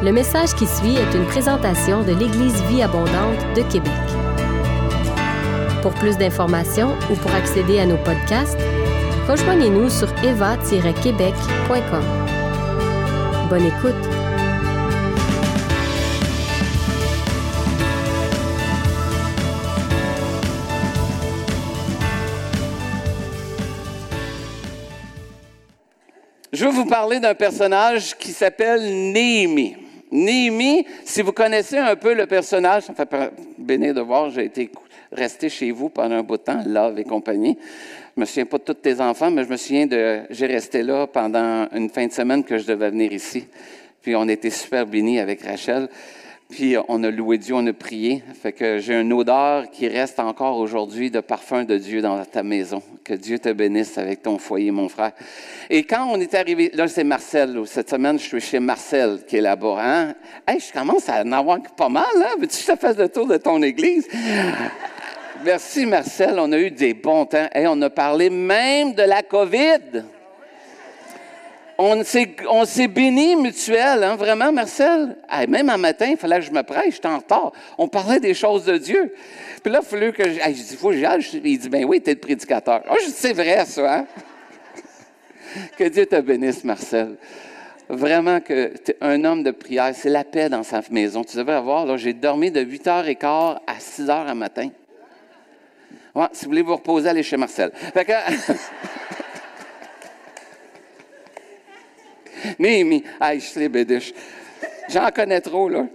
Le message qui suit est une présentation de l'Église Vie Abondante de Québec. Pour plus d'informations ou pour accéder à nos podcasts, rejoignez-nous sur eva-québec.com. Bonne écoute! Je veux vous parler d'un personnage qui s'appelle Néhémie. Néhémie, si vous connaissez un peu le personnage, ça me fait bénir de voir, j'ai été resté chez vous pendant un bout de temps, Love et compagnie. Je me souviens pas de tous tes enfants, mais je me souviens de, j'ai resté là pendant une fin de semaine que je devais venir ici. Puis on était super bénis avec Rachel. Puis on a loué Dieu, on a prié. Fait que j'ai une odeur qui reste encore aujourd'hui de parfum de Dieu dans ta maison. Que Dieu te bénisse avec ton foyer, mon frère. Et quand on est arrivé, là c'est Marcel, cette semaine je suis chez Marcel qui est là-bas. Hein? Je commence à en avoir pas mal, hein? Veux-tu que je te fasse le tour de ton église? Merci Marcel, on a eu des bons temps. Et on a parlé même de la COVID on s'est béni mutuel, hein, vraiment, Marcel? même un matin, il fallait que je me prête, j'étais en. On parlait des choses de Dieu. Puis là, il fallait que je. dis, il faut que. Il dit, ben oui, tu es le prédicateur. Oh, je dis, c'est vrai, ça, hein? que Dieu te bénisse, Marcel. Vraiment que es un homme de prière. C'est la paix dans sa maison. Tu devrais voir, là, j'ai dormi de 8h15 à 6h à matin. Si vous voulez vous reposer, allez chez Marcel. Fait que. Néhémie. Je J'en connais trop, là.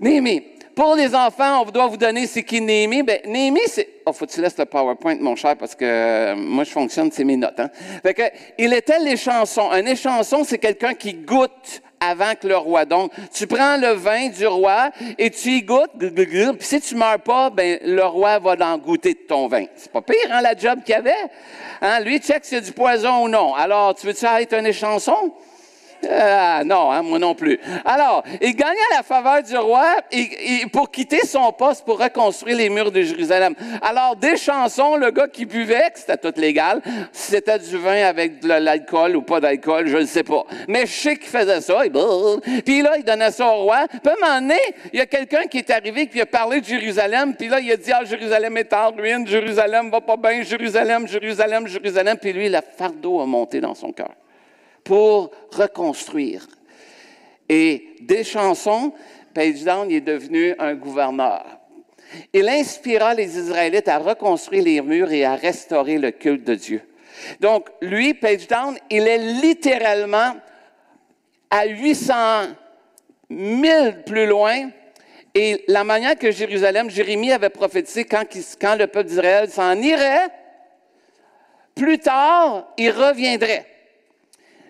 Néhémie. Pour les enfants, on doit vous donner c'est qui Néhémie. Ben, Néhémie, c'est. Oh, faut que tu laisses le PowerPoint, mon cher, parce que euh, moi, je fonctionne, c'est mes notes. Hein? Fait que, il était l'échanson. Un échanson, c'est quelqu'un qui goûte avant que le roi. Donc, tu prends le vin du roi et tu y goûtes, puis si tu meurs pas, ben le roi va en goûter de ton vin. C'est pas pire, hein, la job qu'il avait. Hein? Lui, check s'il y a du poison ou non. Alors, tu veux-tu être un échanson? Ah, non, hein, moi non plus. Alors, il gagna la faveur du roi pour quitter son poste pour reconstruire les murs de Jérusalem. Alors, des chansons, le gars qui buvait, c'était tout légal, c'était du vin avec de l'alcool ou pas d'alcool, je ne sais pas. Mais je sais qu'il faisait ça. puis là, il donnait ça au roi. Puis à un il y a quelqu'un qui est arrivé qui a parlé de Jérusalem. Puis là, il a dit, ah, Jérusalem est en ruine, Jérusalem va pas bien, Jérusalem, Jérusalem, Jérusalem. Puis lui, le fardeau a monté dans son cœur pour reconstruire. Et des chansons, Page Down est devenu un gouverneur. Il inspira les Israélites à reconstruire les murs et à restaurer le culte de Dieu. Donc, lui, Page Down, il est littéralement à 800 000 plus loin. Et la manière que Jérusalem, Jérémie avait prophétisé quand, quand le peuple d'Israël s'en irait, plus tard, il reviendrait.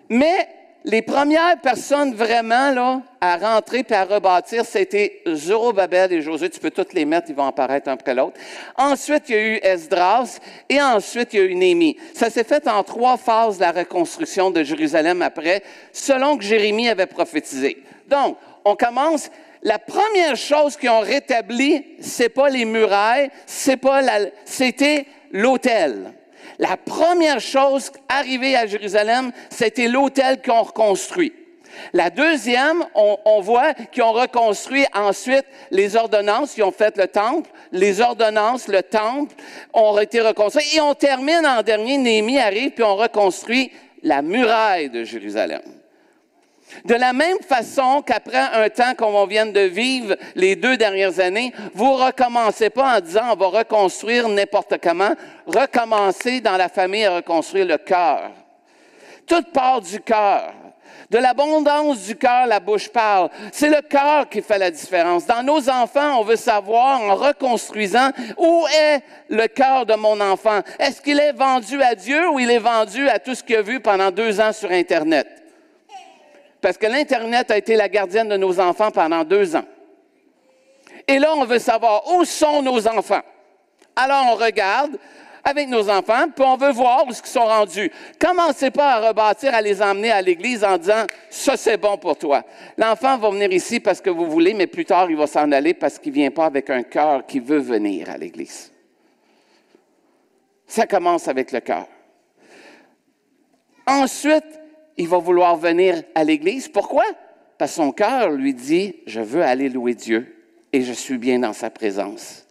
Mais les premières personnes vraiment là, à rentrer et à rebâtir, c'était Zorobabel et Josué. Tu peux toutes les mettre, ils vont apparaître un après l'autre. Ensuite, il y a eu Esdras et ensuite, il y a eu Némi. Ça s'est fait en trois phases, la reconstruction de Jérusalem après, selon que Jérémie avait prophétisé. Donc, on commence. La première chose qu'ils ont rétabli, c'est pas les murailles, c'est pas la, c'était l'autel. La première chose arrivée à Jérusalem, c'était l'autel qu'on reconstruit. La deuxième, on, voit qu'ils ont reconstruit ensuite les ordonnances, ils ont fait le temple, les ordonnances, le temple ont été reconstruits. Et on termine en dernier, Néhémie arrive, puis on reconstruit la muraille de Jérusalem. De la même façon qu'après un temps qu'on vient de vivre les deux dernières années, vous recommencez pas en disant on va reconstruire n'importe comment. Recommencez dans la famille à reconstruire le cœur. Toute part du cœur. De l'abondance du cœur, la bouche parle. C'est le cœur qui fait la différence. Dans nos enfants, on veut savoir, en reconstruisant, où est le cœur de mon enfant? Est-ce qu'il est vendu à Dieu ou il est vendu à tout ce qu'il a vu pendant deux ans sur Internet? Parce que l'Internet a été la gardienne de nos enfants pendant deux ans. Et là, on veut savoir où sont nos enfants. Alors, on regarde avec nos enfants, puis on veut voir où ils sont rendus. Commencez pas à rebâtir, à les emmener à l'église en disant, ça c'est bon pour toi. L'enfant va venir ici parce que vous voulez, mais plus tard, il va s'en aller parce qu'il vient pas avec un cœur qui veut venir à l'église. Ça commence avec le cœur. Ensuite, il va vouloir venir à l'Église. Pourquoi? Parce que son cœur lui dit, je veux aller louer Dieu et je suis bien dans sa présence.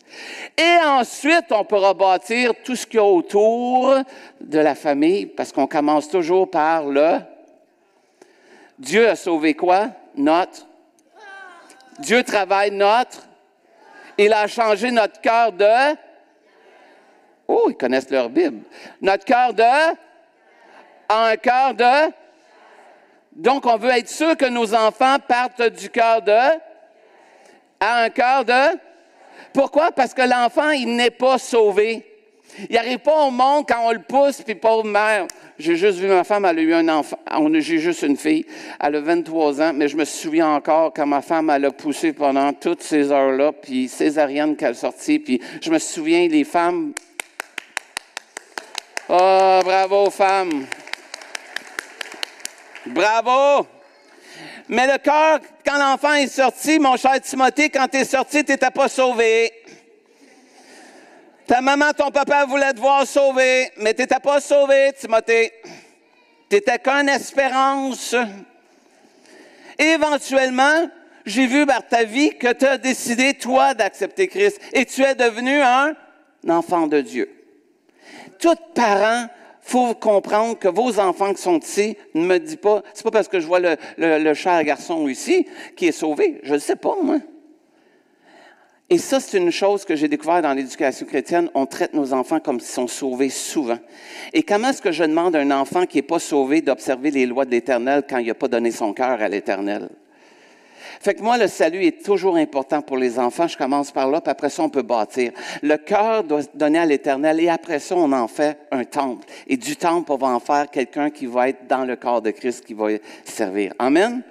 Et ensuite, on pourra bâtir tout ce qu'il y a autour de la famille, parce qu'on commence toujours par le Dieu a sauvé quoi? Notre. Dieu travaille notre. Il a changé notre cœur de. Oh, ils connaissent leur Bible. Notre cœur de. un cœur de. Donc, on veut être sûr que nos enfants partent du cœur de. à un cœur de. Pourquoi? Parce que l'enfant, il n'est pas sauvé. Il n'arrive pas au monde quand on le pousse, puis pauvre mère. J'ai juste vu ma femme, elle a eu un enfant. J'ai juste une fille. Elle a 23 ans, mais je me souviens encore quand ma femme, elle a poussé pendant toutes ces heures-là, puis césarienne qu'elle sortit, puis je me souviens, les femmes. Oh, bravo, femmes. Bravo. Mais le cœur, quand l'enfant est sorti, mon cher Timothée, quand tu es sorti, tu n'étais pas sauvé. Ta maman, ton papa voulaient te voir sauvé, mais tu n'étais pas sauvé, Timothée. Tu n'étais qu'une espérance. éventuellement, j'ai vu par ta vie que tu as décidé, toi, d'accepter Christ et tu es devenu un enfant de Dieu. Tout parent faut comprendre que vos enfants qui sont ici ne me disent pas, c'est pas parce que je vois le, le cher garçon ici qui est sauvé. Je ne sais pas, moi. Et ça, c'est une chose que j'ai découvert dans l'éducation chrétienne. On traite nos enfants comme s'ils sont sauvés souvent. Et comment est-ce que je demande à un enfant qui n'est pas sauvé d'observer les lois de l'Éternel quand il n'a pas donné son cœur à l'Éternel? Fait que moi, le salut est toujours important pour les enfants. Je commence par là, puis après ça, on peut bâtir. Le cœur doit se donner à l'Éternel, et après ça, on en fait un temple. Et du temple, on va en faire quelqu'un qui va être dans le corps de Christ, qui va servir. Amen?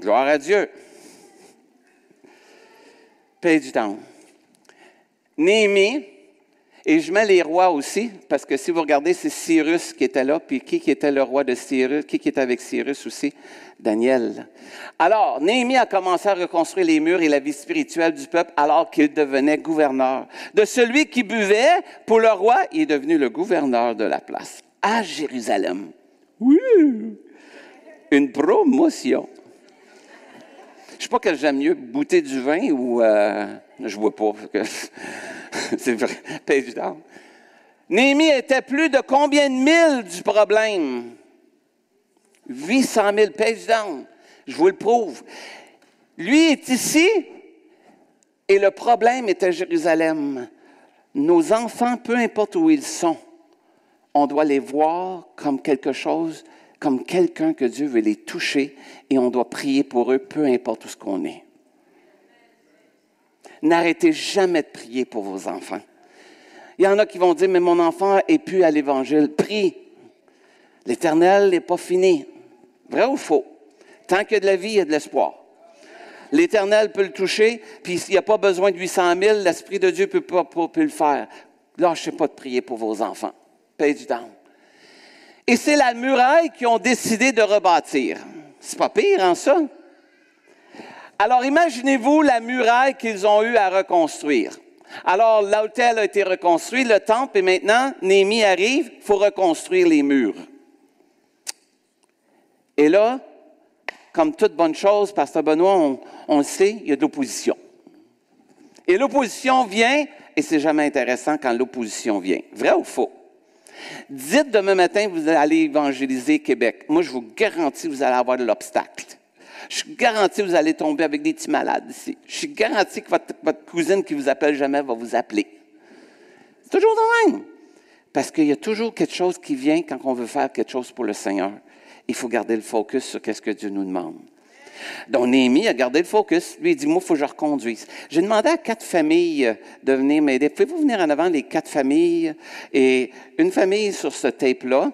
Gloire à Dieu du temps. Néhémie, et je mets les rois aussi, parce que si vous regardez, c'est Cyrus qui était là, puis qui, était le roi de Cyrus, qui, qui était avec Cyrus aussi? Daniel. Alors, Néhémie a commencé à reconstruire les murs et la vie spirituelle du peuple alors qu'il devenait gouverneur. De celui qui buvait pour le roi, il est devenu le gouverneur de la place, à Jérusalem. Oui! Une promotion. Je sais pas que j'aime mieux, goûter du vin ou... Euh, je vois pas. C'est vrai. Page down. Néhémie était plus de combien de mille du problème? 800 000. Page down. Je vous le prouve. Lui est ici et le problème est à Jérusalem. Nos enfants, peu importe où ils sont, on doit les voir comme quelque chose comme quelqu'un que Dieu veut les toucher et on doit prier pour eux, peu importe où ce qu'on est. N'arrêtez jamais de prier pour vos enfants. Il y en a qui vont dire, mais mon enfant est plus à l'Évangile. Prie. L'Éternel n'est pas fini. Vrai ou faux? Tant qu'il y a de la vie, il y a de l'espoir. L'Éternel peut le toucher, puis s'il n'y a pas besoin de 800 000, l'Esprit de Dieu peut, pas, le faire. Lâchez pas de prier pour vos enfants. Paye du temps. Et c'est la muraille qu'ils ont décidé de rebâtir. C'est pas pire, en hein, ça? Alors, imaginez-vous la muraille qu'ils ont eu à reconstruire. Alors, l'hôtel a été reconstruit, le temple, et maintenant, Némi arrive, il faut reconstruire les murs. Et là, comme toute bonne chose, Pasteur Benoît, on, sait, il y a de l'opposition. Et l'opposition vient, et c'est jamais intéressant quand l'opposition vient. Vrai ou faux? Dites demain matin, vous allez évangéliser Québec. Moi, je vous garantis, vous allez avoir de l'obstacle. Je suis garanti que vous allez tomber avec des petits malades ici. Je suis garanti que votre, cousine qui vous appelle jamais va vous appeler. C'est toujours le même. Parce qu'il y a toujours quelque chose qui vient quand on veut faire quelque chose pour le Seigneur. Il faut garder le focus sur ce que Dieu nous demande. Donc, Néhémie a gardé le focus. Lui, il dit, moi, il faut que je reconduise. J'ai demandé à quatre familles de venir m'aider. Pouvez-vous venir en avant, les quatre familles? Et une famille sur ce tape-là.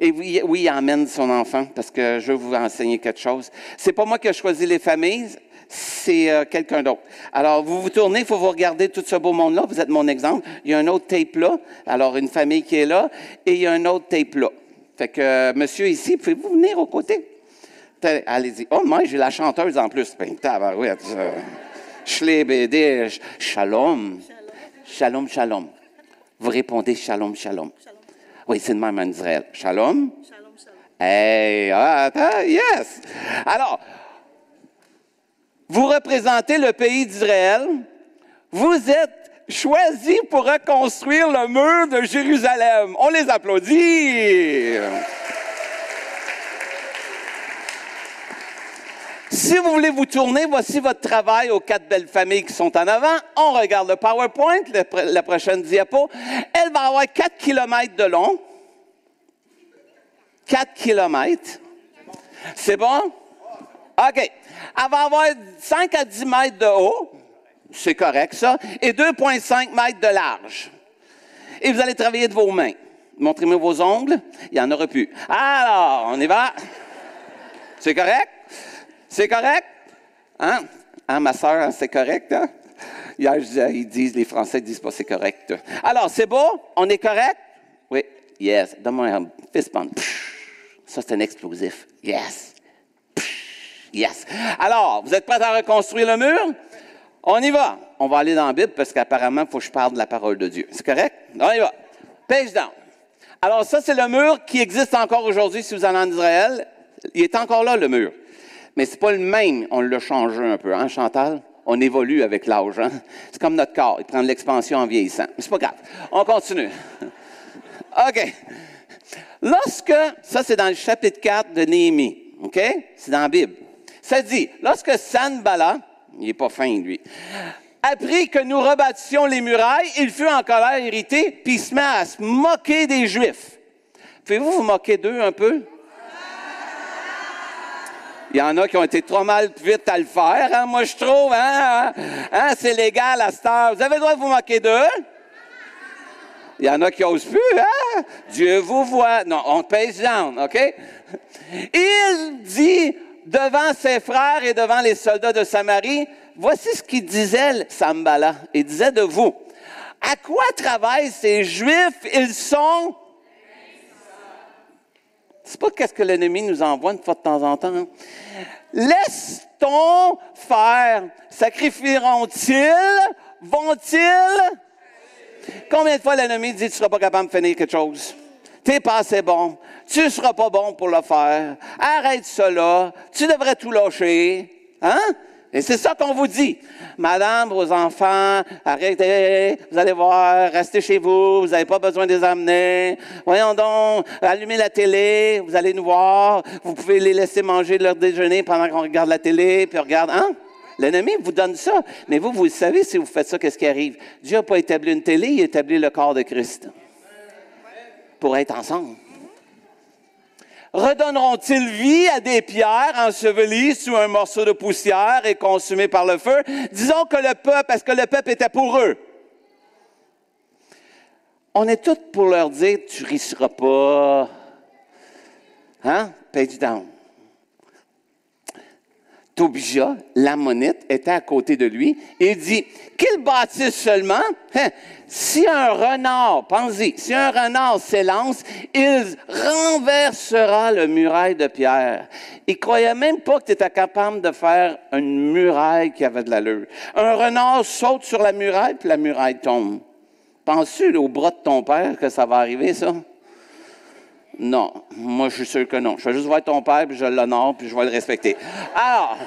Et oui, oui, il emmène son enfant parce que je veux vous enseigner quelque chose. C'est pas moi qui ai choisi les familles, c'est euh, quelqu'un d'autre. Alors, vous vous tournez, il faut vous regarder tout ce beau monde-là. Vous êtes mon exemple. Il y a un autre tape là. Alors, une famille qui est là. Et il y a un autre tape là. Fait que, euh, monsieur ici, pouvez-vous venir aux côtés? allez-y. Oh, moi, j'ai la chanteuse en plus. Ben, tabarouette. Shalom. Shalom, shalom. Vous répondez shalom, shalom. Oui, c'est de même en Israël. Shalom. Hey, ah, yes. Alors, vous représentez le pays d'Israël. Vous êtes choisis pour reconstruire le mur de Jérusalem. On les applaudit. Si vous voulez vous tourner, voici votre travail aux quatre belles familles qui sont en avant. On regarde le PowerPoint, la prochaine diapo. Elle va avoir 4 km de long. 4 km. C'est bon? OK. Elle va avoir 5 à 10 mètres de haut. C'est correct, ça. Et 2,5 mètres de large. Et vous allez travailler de vos mains. Montrez-moi vos ongles. Il n'y en aura plus. Alors, on y va. C'est correct? C'est correct? Hein? Hein, ma soeur, c'est correct, hein? Hier, ils disent, les Français disent pas c'est correct. Alors, c'est beau? On est correct? Oui. Yes. Donne-moi un fist bump. Ça, c'est un explosif. Yes. Yes. Alors, vous êtes prêts à reconstruire le mur? On y va. On va aller dans la Bible parce qu'apparemment, il faut que je parle de la parole de Dieu. C'est correct? On y va. Page down. Alors, ça, c'est le mur qui existe encore aujourd'hui si vous allez en Israël. Il est encore là, le mur. Mais c'est pas le même. On l'a changé un peu, hein, Chantal? On évolue avec l'âge. Hein? C'est comme notre corps. Il prend de l'expansion en vieillissant. Mais c'est pas grave. On continue. OK. Lorsque, ça c'est dans le chapitre 4 de Néhémie, OK? C'est dans la Bible. Ça dit, lorsque Sanbala, il n'est pas fin, lui. Appris que nous rebâtissions les murailles, il fut en colère irrité, puis il se met à se moquer des Juifs. Pouvez-vous vous moquer d'eux un peu? Il y en a qui ont été trop mal vite à le faire, hein? moi je trouve, hein? hein? C'est légal à cette heure. Vous avez le droit de vous moquer d'eux? Il y en a qui n'osent plus, hein? Dieu vous voit. Non, on pèse down, OK? Il dit devant ses frères et devant les soldats de Samarie, voici ce qu'il disait, Sambala. Il disait de vous, à quoi travaillent ces Juifs? Ils sont... C'est pas qu'est-ce que l'ennemi nous envoie une fois de temps en temps. Hein? Laisse-t-on faire? Sacrifieront-ils? Vont-ils? Combien de fois l'ennemi dit tu seras pas capable de finir quelque chose? T'es pas assez bon. Tu seras pas bon pour le faire. Arrête cela. Tu devrais tout lâcher. Hein? Et c'est ça qu'on vous dit. Madame, vos enfants, arrêtez, vous allez voir, restez chez vous, vous n'avez pas besoin de les amener. Voyons donc, allumez la télé, vous allez nous voir, vous pouvez les laisser manger leur déjeuner pendant qu'on regarde la télé, puis regarde, hein? L'ennemi vous donne ça. Mais vous, vous savez, si vous faites ça, qu'est-ce qui arrive? Dieu n'a pas établi une télé, il a établi le corps de Christ pour être ensemble. Redonneront-ils vie à des pierres ensevelies sous un morceau de poussière et consumées par le feu? Disons que le peuple, parce que le peuple était pour eux. On est tous pour leur dire, tu risqueras pas. Hein? Page down. Tobija, l'ammonite, était à côté de lui il dit, qu'il bâtisse seulement, hein, si un renard, pensez, si un renard s'élance, il renversera le muraille de pierre. Il croyait même pas que tu étais capable de faire une muraille qui avait de l'allure. Un renard saute sur la muraille, puis la muraille tombe. Penses-tu au bras de ton père que ça va arriver, ça? Non, moi je suis sûr que non. Je vais juste voir ton père, puis je l'honore, puis je vais le respecter. Alors,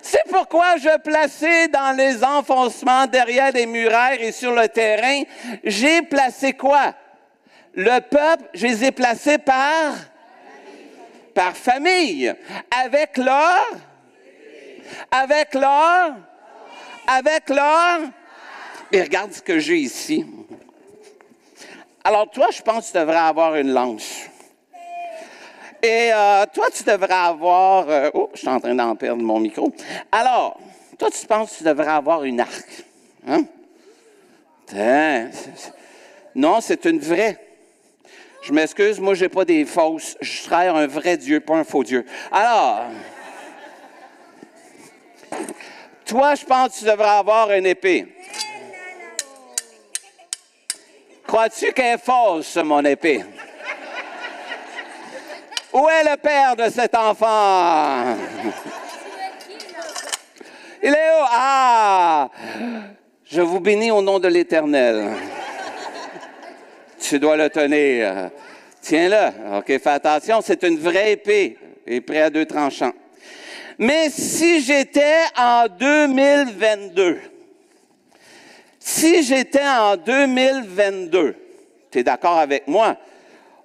c'est pourquoi je plaçais dans les enfoncements derrière les murailles et sur le terrain, j'ai placé quoi? Le peuple, je les ai placés par? Par famille. Avec leur? Avec leur? Avec leur? Et regarde ce que j'ai ici. Alors, toi, je pense que tu devrais avoir une lance. Et euh, toi, tu devrais avoir... Euh, oh, je suis en train d'en perdre mon micro. Alors, toi, tu penses que tu devrais avoir une arc. Hein? Non, c'est une vraie. Je m'excuse, moi, je n'ai pas des fausses. Je serais un vrai Dieu, pas un faux Dieu. Alors, toi, je pense que tu devrais avoir une épée. Crois-tu qu'elle est fausse, mon épée? Où est le père de cet enfant? Il est où? Ah! Je vous bénis au nom de l'Éternel. Tu dois le tenir. Tiens-le. OK, fais attention, c'est une vraie épée et prêt à deux tranchants. Mais si j'étais en 2022, si j'étais en 2022, tu es d'accord avec moi?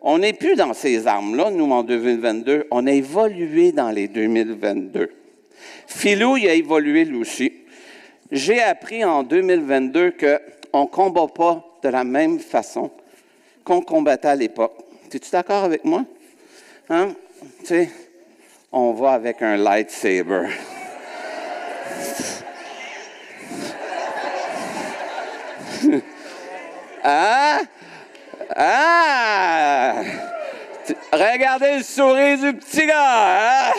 On n'est plus dans ces armes-là, nous, en 2022. On a évolué dans les 2022. Philou, il a évolué lui aussi. J'ai appris en 2022 qu'on ne combat pas de la même façon qu'on combattait à l'époque. Es-tu d'accord avec moi? Hein? Tu sais, on va avec un lightsaber. Ah! Ah! Regardez le sourire du petit gars. Hein?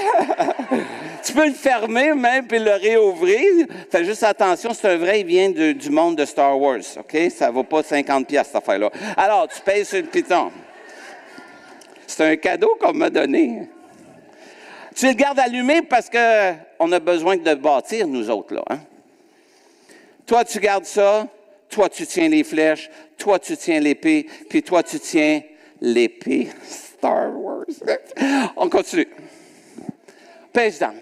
tu peux le fermer même puis le réouvrir. Fais juste attention, c'est un vrai, il vient du monde de Star Wars. OK? Ça vaut pas 50 pièces cette affaire-là. Alors, tu payes sur le piton. C'est un cadeau qu'on m'a donné. Tu le gardes allumé parce qu'on a besoin de bâtir, nous autres, là. Hein? Toi, tu gardes ça. Toi, tu tiens les flèches. Toi, tu tiens l'épée. Puis toi, tu tiens l'épée. Star Wars. On continue. Pêche dans.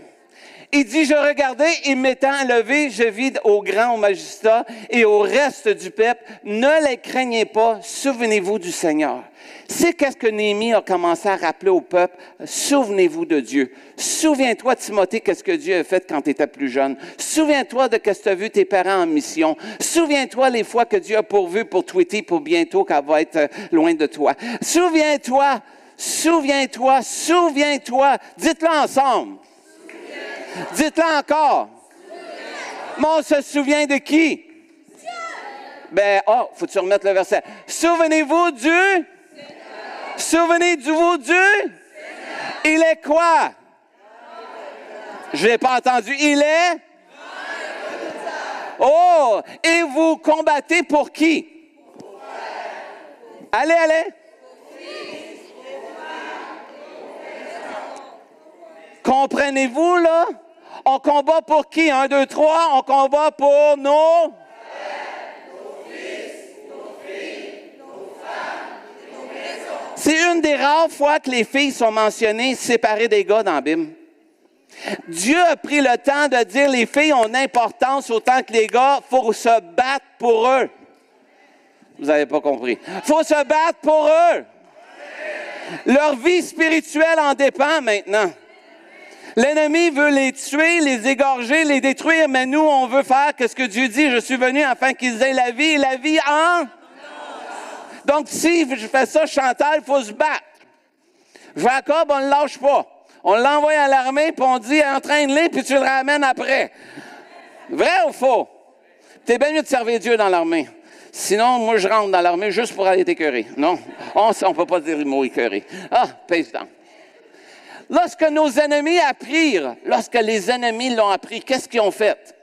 Il dit, je regardais et m'étant levé, je vis au grand, au magistrat et au reste du peuple, ne les craignez pas, souvenez-vous du Seigneur. C'est qu'est-ce que Néhémie a commencé à rappeler au peuple, souvenez-vous de Dieu. Souviens-toi, Timothée, qu'est-ce que Dieu a fait quand tu étais plus jeune. Souviens-toi de ce que tu as vu tes parents en mission. Souviens-toi les fois que Dieu a pourvu pour Tweety pour bientôt qu'elle va être euh, loin de toi. Souviens-toi, souviens-toi, souviens-toi. Dites-le ensemble. Dites-le encore. Mais on se souvient de qui? Ben, oh, faut-tu remettre le verset? Souvenez-vous du? Souvenez-vous du? Il est quoi? Je l'ai pas entendu. Il est? Oh! Et vous combattez pour qui? Allez, allez. Comprenez-vous, là? On combat pour qui? Un, deux, trois. On combat pour nos... C'est une des rares fois que les filles sont mentionnées séparées des gars dans la. Dieu a pris le temps de dire les filles ont importance autant que les gars, faut se battre pour eux. Vous n'avez pas compris. Faut se battre pour eux. Leur vie spirituelle en dépend maintenant. L'ennemi veut les tuer, les égorger, les détruire, mais nous, on veut faire ce que Dieu dit. Je suis venu afin qu'ils aient la vie et la vie en... Donc, si je fais ça, Chantal, il faut se battre. Jacob, on ne lâche pas. On l'envoie à l'armée, puis on dit entraîne-les, puis tu le ramènes après. Vrai ou faux? T'es bien mieux de servir Dieu dans l'armée. Sinon, moi, je rentre dans l'armée juste pour aller t'écœurer. Non, on ne peut pas dire mot écœuré. Ah, paysan. Lorsque nos ennemis apprirent, lorsque les ennemis l'ont appris, qu'est-ce qu'ils ont fait?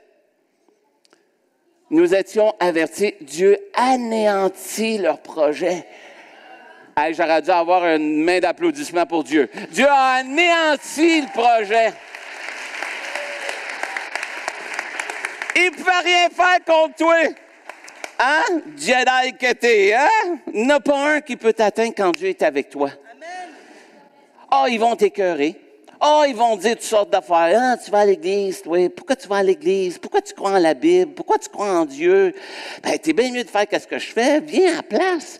Nous étions avertis, Dieu anéantit leur projet. J'aurais dû avoir une main d'applaudissement pour Dieu. Dieu a anéanti le projet. Il ne peut rien faire contre toi. Hein? Jedi que t'es, hein? Il n'y a pas un qui peut t'atteindre quand Dieu est avec toi. Ah, oh, ils vont t'écœurer. Ah, oh, ils vont dire toutes sortes d'affaires. Ah, tu vas à l'église, oui. Pourquoi tu vas à l'église? Pourquoi tu crois en la Bible? Pourquoi tu crois en Dieu? Ben, t'es bien mieux de faire qu'est-ce que je fais. Viens à place.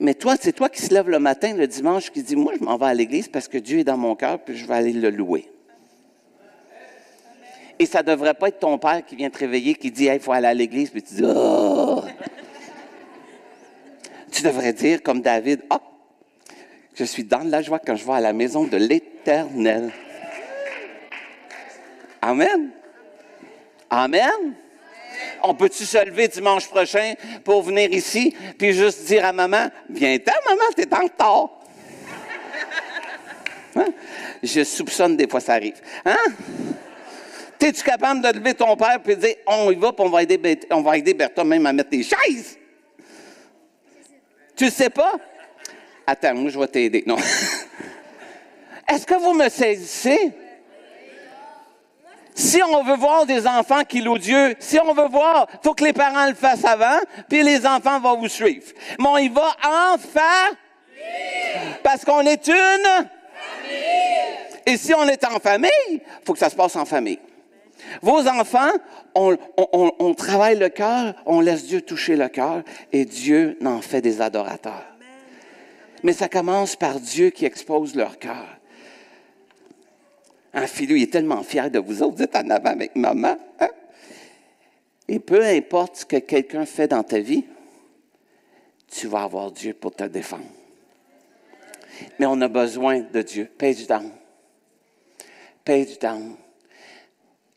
Mais toi, c'est toi qui se lève le matin, le dimanche, qui dit, moi, je m'en vais à l'église parce que Dieu est dans mon cœur, puis je vais aller le louer. Et ça ne devrait pas être ton père qui vient te réveiller, qui dit, il faut aller à l'église, puis tu dis, oh! tu devrais dire, comme David, ah, je suis dans la joie quand je vais à la maison de l'Éternel. Amen. Amen. On peut-tu se lever dimanche prochain pour venir ici, puis juste dire à maman, viens-t'en, maman, t'es en retard. Hein? Je soupçonne des fois ça arrive. Hein? T'es-tu capable de lever ton père et dire, on y va, puis on va aider, on va aider Bertha même à mettre des chaises? Tu sais pas? Attends, moi, je vais t'aider. Non. Est-ce que vous me saisissez? Si on veut voir des enfants qui louent Dieu, si on veut voir, faut que les parents le fassent avant, puis les enfants vont vous suivre. Mais on y va en famille. Parce qu'on est une et si on est en famille, il faut que ça se passe en famille. Vos enfants, on, travaille le cœur, on laisse Dieu toucher le cœur et Dieu n'en fait des adorateurs. Mais ça commence par Dieu qui expose leur cœur. Un filou, il est tellement fier de vous autres, vous êtes en avant avec maman. Hein? Et peu importe ce que quelqu'un fait dans ta vie, tu vas avoir Dieu pour te défendre. Mais on a besoin de Dieu. Page down. Page down.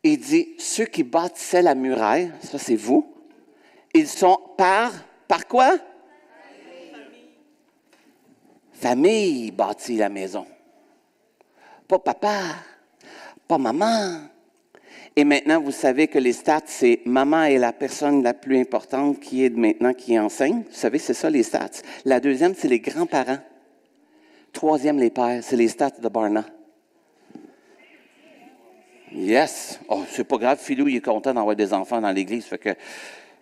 Il dit, ceux qui bâtissaient la muraille, ça c'est vous, ils sont par, par quoi? Famille bâtit la maison. Pas papa, pas maman. Et maintenant, vous savez que les stats, c'est maman est la personne la plus importante qui est maintenant qui enseigne. Vous savez, c'est ça les stats. La deuxième, c'est les grands-parents. Troisième, les pères. C'est les stats de Barna. Yes. Oh, c'est pas grave. Philou, il est content d'avoir des enfants dans l'église. Fait que,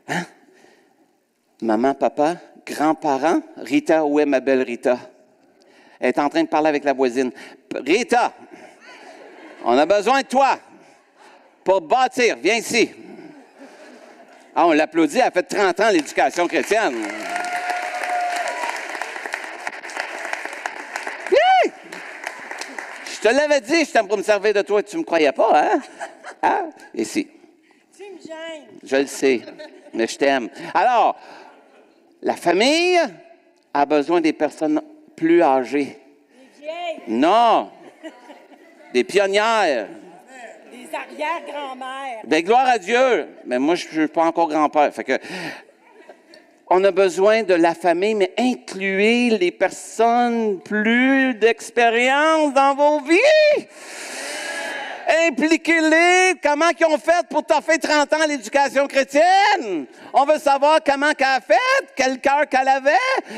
hein? Maman, papa, grands-parents. Rita, où est ma belle Rita? Elle est en train de parler avec la voisine. Rita, on a besoin de toi pour bâtir. Viens ici. Ah, on l'applaudit. Elle a fait 30 ans l'éducation chrétienne. Je te l'avais dit, je t'aime pour me servir de toi, tu ne me croyais pas, hein? hein? Ici. Tu me gênes. Je le sais, mais je t'aime. Alors, la famille a besoin des personnes plus vieilles. Non. Des pionnières. Des arrière-grand-mères. Bien, gloire à Dieu. Mais moi, je ne suis pas encore grand-père. Fait que on a besoin de la famille, mais incluez les personnes plus d'expérience dans vos vies. Impliquez-les. Comment ils ont fait pour fait 30 ans à l'éducation chrétienne? On veut savoir comment qu'elle a fait, quel cœur qu'elle avait.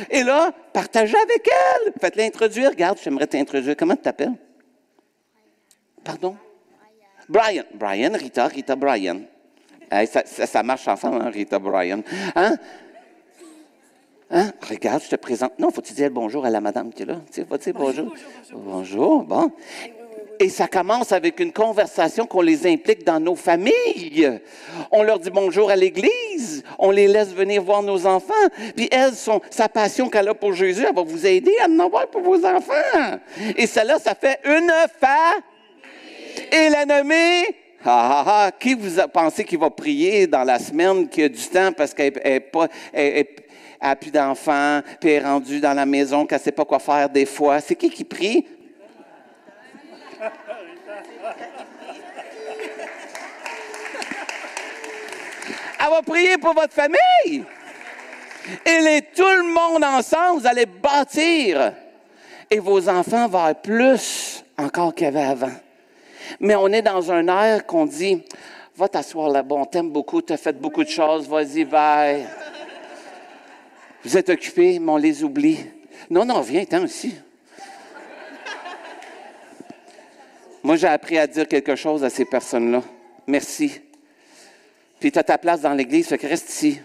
Et là, partagez avec elle. Faites-la introduire. Regarde, j'aimerais t'introduire. Comment tu t'appelles? Pardon? Brian. Brian, Rita, Rita Brian. ça, marche ensemble, hein, Rita Brian. Hein? Hein? Regarde, je te présente. Non, faut-tu dire bonjour à la madame qui est là? Tu faut dire bonjour? Bonjour, bon. Et ça commence avec une conversation qu'on les implique dans nos familles. On leur dit bonjour à l'église. On les laisse venir voir nos enfants. Puis elles, sa passion qu'elle a pour Jésus, elle va vous aider à en avoir pour vos enfants. Et cela, ça fait une famille. Et l'ennemi, ah, ah, ah, qui vous a pensé qu'il va prier dans la semaine, qui a du temps parce qu'elle n'a plus d'enfants, puis est rendue dans la maison, qu'elle ne sait pas quoi faire des fois. C'est qui qui prie? Elle va prier pour votre famille. Et les, tout le monde ensemble, vous allez bâtir. Et vos enfants vont avoir plus encore qu'il avant. Mais on est dans un air qu'on dit, va t'asseoir là-bas, on t'aime beaucoup, tu as fait beaucoup de choses, vas-y, va. Vous êtes occupés, mais on les oublie. Non, non, viens, t'en aussi. Moi, j'ai appris à dire quelque chose à ces personnes-là. Merci. Puis tu as ta place dans l'Église, fait que reste ici.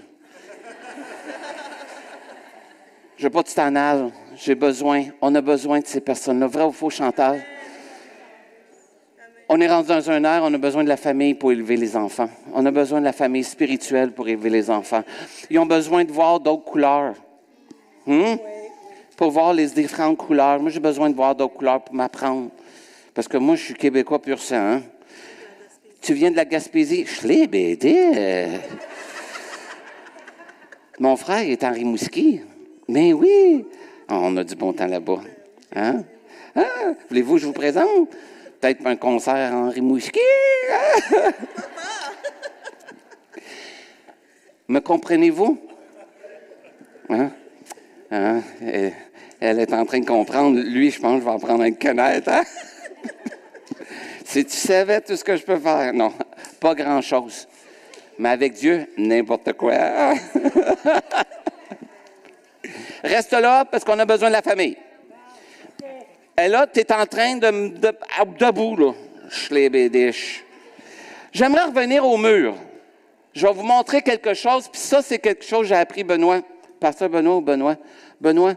Je veux pas que tu. J'ai besoin, on a besoin de ces personnes-là. Vrai ou faux, Chantal? On est rendu dans un air, on a besoin de la famille pour élever les enfants. On a besoin de la famille spirituelle pour élever les enfants. Ils ont besoin de voir d'autres couleurs. Hmm? Pour voir les différentes couleurs. Moi, j'ai besoin de voir d'autres couleurs pour m'apprendre. Parce que moi, je suis québécois pur sang. Hein? Tu viens de la Gaspésie? Je l'ai. Mon frère est en Rimouski. Mais oui, on a du bon temps là-bas. Hein? Ah, voulez-vous que je vous présente? peut-être un concert en Rimouski. Me comprenez-vous? Hein? Hein? Elle, est en train de comprendre. Lui, je pense je vais en prendre un canette. Hein? Si tu savais tout ce que je peux faire. Non, pas grand-chose. Mais avec Dieu, n'importe quoi. Reste là parce qu'on a besoin de la famille. Et là, tu es en train de, de debout, là. J'aimerais revenir au mur. Je vais vous montrer quelque chose, puis ça, c'est quelque chose que j'ai appris, Benoît. Pasteur Benoît ou Benoît? Benoît?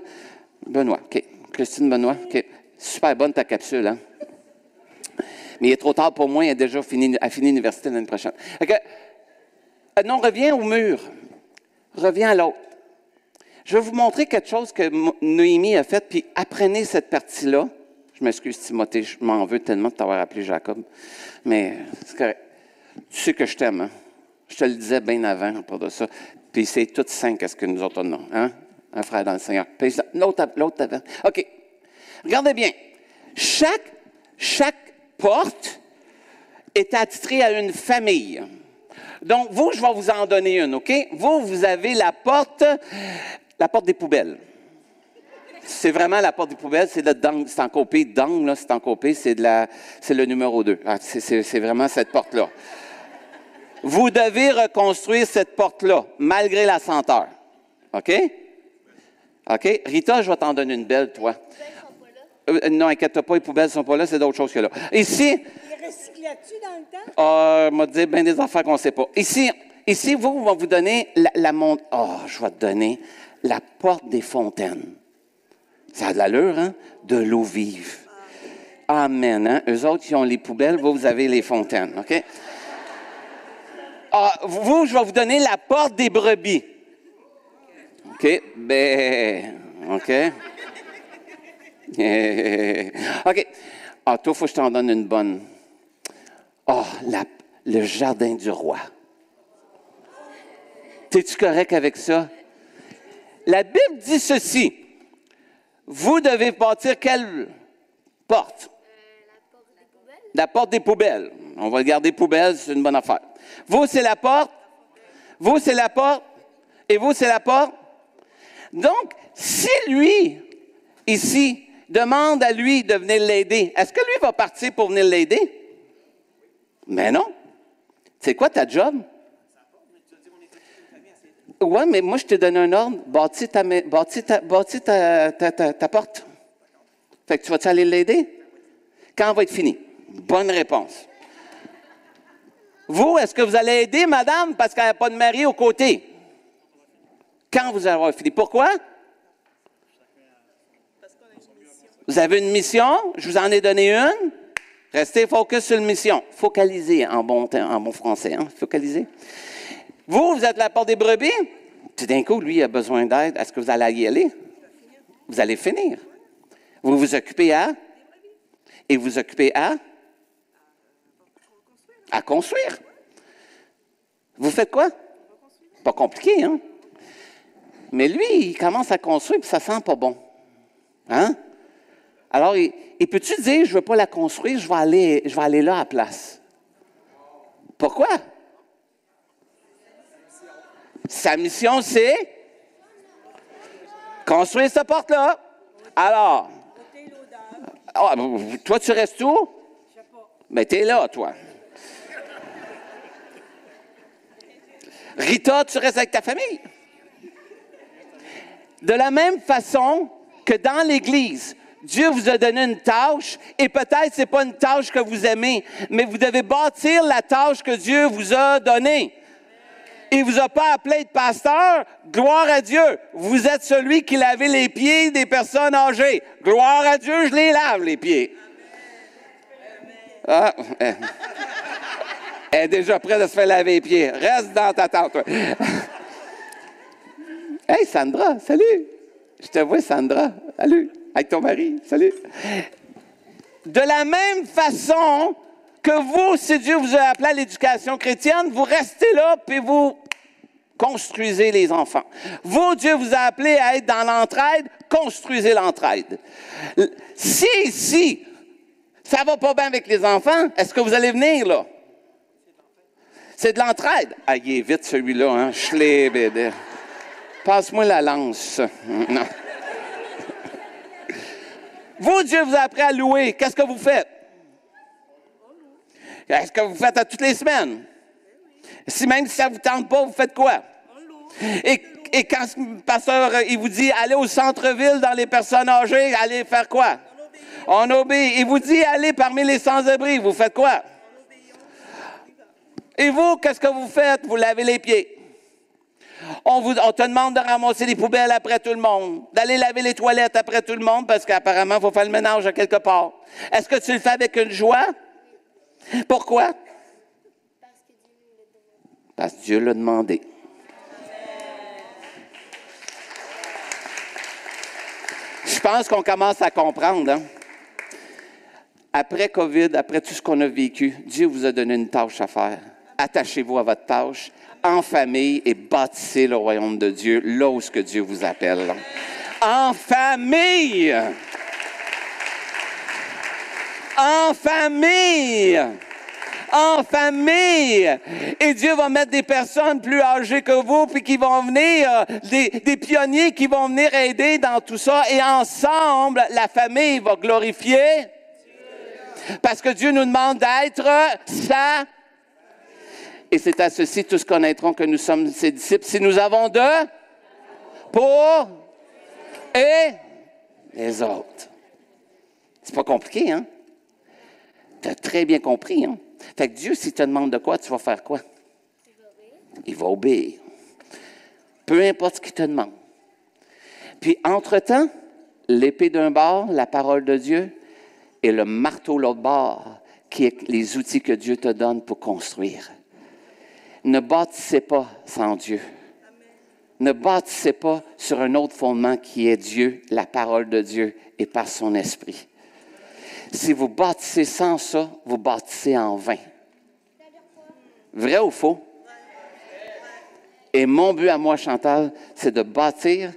Benoît, OK. Christine Benoît, OK. Super bonne ta capsule, hein? Mais il est trop tard pour moi, il a déjà fini, a fini l'université l'année prochaine. OK. Euh, non, reviens au mur. Reviens à l'autre. Je vais vous montrer quelque chose que Noémie a fait, puis apprenez cette partie-là. Je m'excuse, Timothée, je m'en veux tellement de t'avoir appelé Jacob. Mais c'est correct. Tu sais que je t'aime, hein? Je te le disais bien avant, pour de ça. Puis c'est tout sain qu'est-ce que nous autres hein? Un frère dans le Seigneur. L'autre, l'autre OK. Regardez bien. Chaque, chaque porte est attitrée à une famille. Donc, vous, je vais vous en donner une, OK? Vous, vous avez la porte, la porte des poubelles. C'est vraiment la porte des poubelles, c'est le dang, c'est en copie, dang, là, c'est en copie, c'est de la, c'est le numéro 2. Ah, c'est vraiment cette porte-là. Vous devez reconstruire cette porte-là, malgré la senteur. OK? OK? Rita, je vais t'en donner une belle, toi. Euh, non, inquiète pas, les poubelles ne sont pas là, c'est d'autres choses que là. Ici. Il recyclait-tu dans le temps? Ah, m'a dit bien des affaires qu'on ne sait pas. Ici, ici, vous, on va vous donner la, la montre. Oh, je vais te donner la porte des fontaines. Ça a de l'allure, hein? De l'eau vive. Amen, hein? Eux autres, qui ont les poubelles, vous, vous avez les fontaines, OK? Ah, vous, je vais vous donner la porte des brebis. OK? Ben, OK? OK. Ah, toi, il faut que je t'en donne une bonne. Oh, le jardin du roi. Es-tu correct avec ça? La Bible dit ceci. Vous devez bâtir quelle porte? la porte des poubelles. On va garder poubelles, c'est une bonne affaire. Vous, c'est la porte. Vous, c'est la porte. Et vous, c'est la porte. Donc, si lui, ici, demande à lui de venir l'aider. Est-ce que lui va partir pour venir l'aider? Mais non. C'est quoi ta job? Oui, mais moi, je te donne un ordre. Bâtis ta, ta, porte. Fait que tu vas-tu aller l'aider? Quand va être fini? Bonne réponse. Vous, est-ce que vous allez aider madame parce qu'elle n'a pas de mari au côté? Quand vous allez avoir fini? Pourquoi? Vous avez une mission, je vous en ai donné une? Restez focus sur une mission. Focalisez en bon, en bon français. Hein? Focalisez. Vous, vous êtes la porte des brebis? Tout d'un coup, lui, a besoin d'aide. Est-ce que vous allez y aller? Vous allez finir. Vous vous occupez à? Et vous vous occupez à? À construire. Vous faites quoi? Pas compliqué, hein? Mais lui, il commence à construire, puis ça sent pas bon. Hein? Alors, il, peut-tu dire, je ne veux pas la construire, je vais aller, je vais aller là à place? Pourquoi? Sa mission, c'est construire cette porte-là. Alors, ah, toi, tu restes où? Mais tu es là, toi. Rita, tu restes avec ta famille? De la même façon que dans l'Église, Dieu vous a donné une tâche et peut-être ce n'est pas une tâche que vous aimez, mais vous devez bâtir la tâche que Dieu vous a donnée. Il vous a pas appelé de pasteur. Gloire à Dieu. Vous êtes celui qui lavait les pieds des personnes âgées. Gloire à Dieu, je les lave, les pieds. Ah, elle est déjà prête à se faire laver les pieds. Reste dans ta tente. hey, Sandra, salut. Je te vois, Sandra. Salut avec ton mari. Salut. De la même façon que vous, si Dieu vous a appelé à l'éducation chrétienne, vous restez là, puis vous construisez les enfants. Vous, Dieu vous a appelé à être dans l'entraide, construisez l'entraide. Si si, ça va pas bien avec les enfants, est-ce que vous allez venir là? C'est de l'entraide. Ah, vite celui-là, hein? Passe-moi la lance. Non. Vous, Dieu vous a appris à louer. Qu'est-ce que vous faites? Qu'est-ce que vous faites à toutes les semaines? Si même si ça ne vous tente pas, vous faites quoi? Et, quand le pasteur vous dit allez au centre-ville dans les personnes âgées, allez faire quoi? On obéit. Il vous dit allez parmi les sans-abri, vous faites quoi? Et vous, qu'est-ce que vous faites? Vous lavez les pieds. On, te demande de ramasser les poubelles après tout le monde, d'aller laver les toilettes après tout le monde, parce qu'apparemment, il faut faire le ménage à quelque part. Est-ce que tu le fais avec une joie? Pourquoi? Parce que Dieu l'a demandé. Je pense qu'on commence à comprendre. Hein? Après COVID, après tout ce qu'on a vécu, Dieu vous a donné une tâche à faire. Attachez-vous à votre tâche en famille et bâtissez le royaume de Dieu là où ce que Dieu vous appelle. En famille. En famille en famille. Et Dieu va mettre des personnes plus âgées que vous, puis qui vont venir, euh, des, pionniers qui vont venir aider dans tout ça. Et ensemble, la famille va glorifier. Parce que Dieu nous demande d'être sa. Et c'est à ceci tous connaîtront que nous sommes ses disciples. Si nous avons deux, pour et les autres. C'est pas compliqué, hein? Tu as très bien compris, hein? Fait que Dieu, s'il te demande de quoi, tu vas faire quoi? Il va obéir. Peu importe ce qu'il te demande. Puis, entre-temps, l'épée d'un bord, la parole de Dieu, et le marteau l'autre bord, qui est les outils que Dieu te donne pour construire. Ne bâtissez pas sans Dieu. Ne bâtissez pas sur un autre fondement qui est Dieu, la parole de Dieu et par son esprit. Si vous bâtissez sans ça, vous bâtissez en vain. Vrai ou faux? Et mon but à moi, Chantal, c'est de bâtir,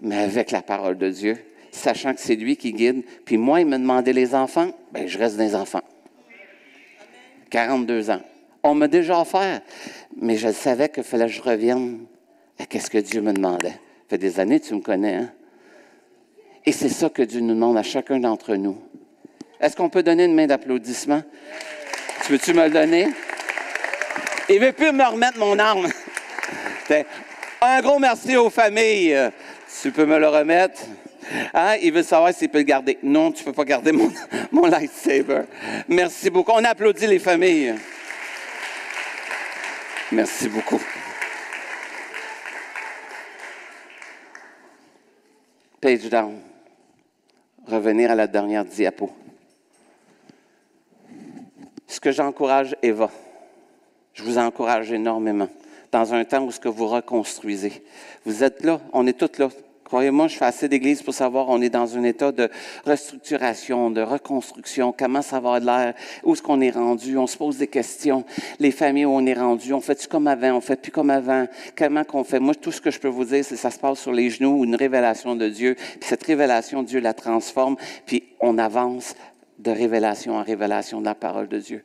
mais avec la parole de Dieu, sachant que c'est lui qui guide. Puis moi, il me demandait les enfants, ben je reste des enfants. 42 ans. On m'a déjà offert, mais je savais qu'il fallait que je revienne à ce que Dieu me demandait? Ça fait des années, tu me connais, hein? Et c'est ça que Dieu nous demande à chacun d'entre nous. Est-ce qu'on peut donner une main d'applaudissement? Tu veux-tu me le donner? Il veut plus me remettre mon arme. Un gros merci aux familles. Tu peux me le remettre? Hein? Il veut savoir s'il peut le garder. Non, tu ne peux pas garder mon, mon lightsaber. Merci beaucoup. On applaudit les familles. Merci beaucoup. Page down. Revenir à la dernière diapo ce que j'encourage Eva, je vous encourage énormément dans un temps où ce que vous reconstruisez. Vous êtes là, on est tous là. Croyez-moi, je fais assez d'église pour savoir on est dans un état de restructuration, de reconstruction, comment ça va l'air, où est-ce qu'on est rendu, on se pose des questions, les familles où on est rendu, on fait-tu comme avant, on fait plus comme avant, comment qu'on fait? Moi, tout ce que je peux vous dire, c'est que ça se passe sur les genoux, une révélation de Dieu, puis cette révélation, Dieu la transforme, puis on avance de révélation en révélation de la parole de Dieu.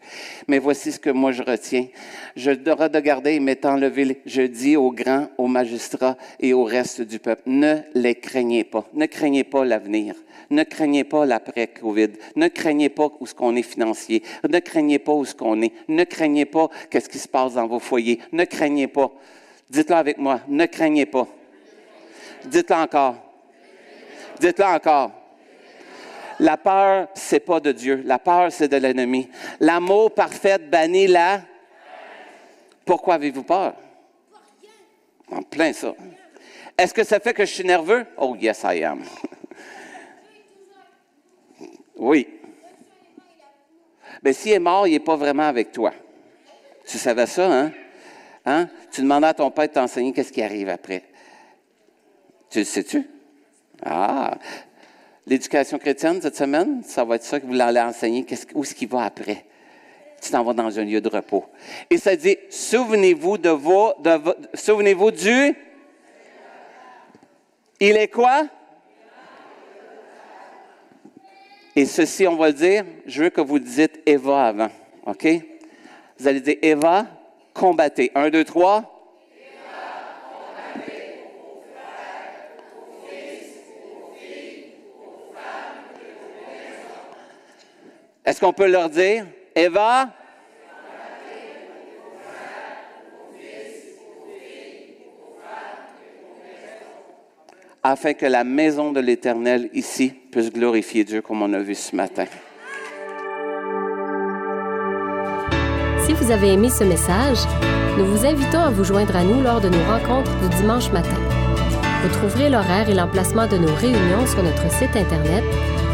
Mais voici ce que moi je retiens. Je dois regarder, m'étant levé, je dis aux grands, aux magistrats et au reste du peuple, ne les craignez pas. Ne craignez pas l'avenir. Ne craignez pas l'après-Covid. Ne craignez pas où ce qu'on est financier. Ne craignez pas où ce qu'on est. Ne craignez pas qu'est-ce qui se passe dans vos foyers. Ne craignez pas. Dites-le avec moi. Ne craignez pas. Dites-le encore. Dites-le encore. La peur, c'est pas de Dieu. La peur, c'est de l'ennemi. L'amour parfait bannit la. Pourquoi avez-vous peur? En plein ça. Est-ce que ça fait que je suis nerveux? Oh, yes, I am. oui. Mais s'il est mort, il n'est pas vraiment avec toi. Tu savais ça, hein? hein? Tu demandais à ton père de t'enseigner qu'est-ce qui arrive après. Tu le sais-tu? Ah, l'éducation chrétienne cette semaine, ça va être ça que vous allez enseigner, où est-ce qu'il va après? Tu t'en vas dans un lieu de repos. Et ça dit, souvenez-vous de vos, souvenez-vous du, il est quoi? Et ceci, on va le dire, je veux que vous dites Eva avant, OK? Vous allez dire Eva, combattez. Un, deux, trois. Est-ce qu'on peut leur dire, Eva? afin que la maison de l'Éternel ici puisse glorifier Dieu comme on a vu ce matin. Si vous avez aimé ce message, nous vous invitons à vous joindre à nous lors de nos rencontres du dimanche matin. Vous trouverez l'horaire et l'emplacement de nos réunions sur notre site internet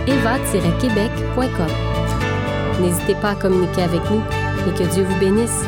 eva-québec.com. N'hésitez pas à communiquer avec nous et que Dieu vous bénisse.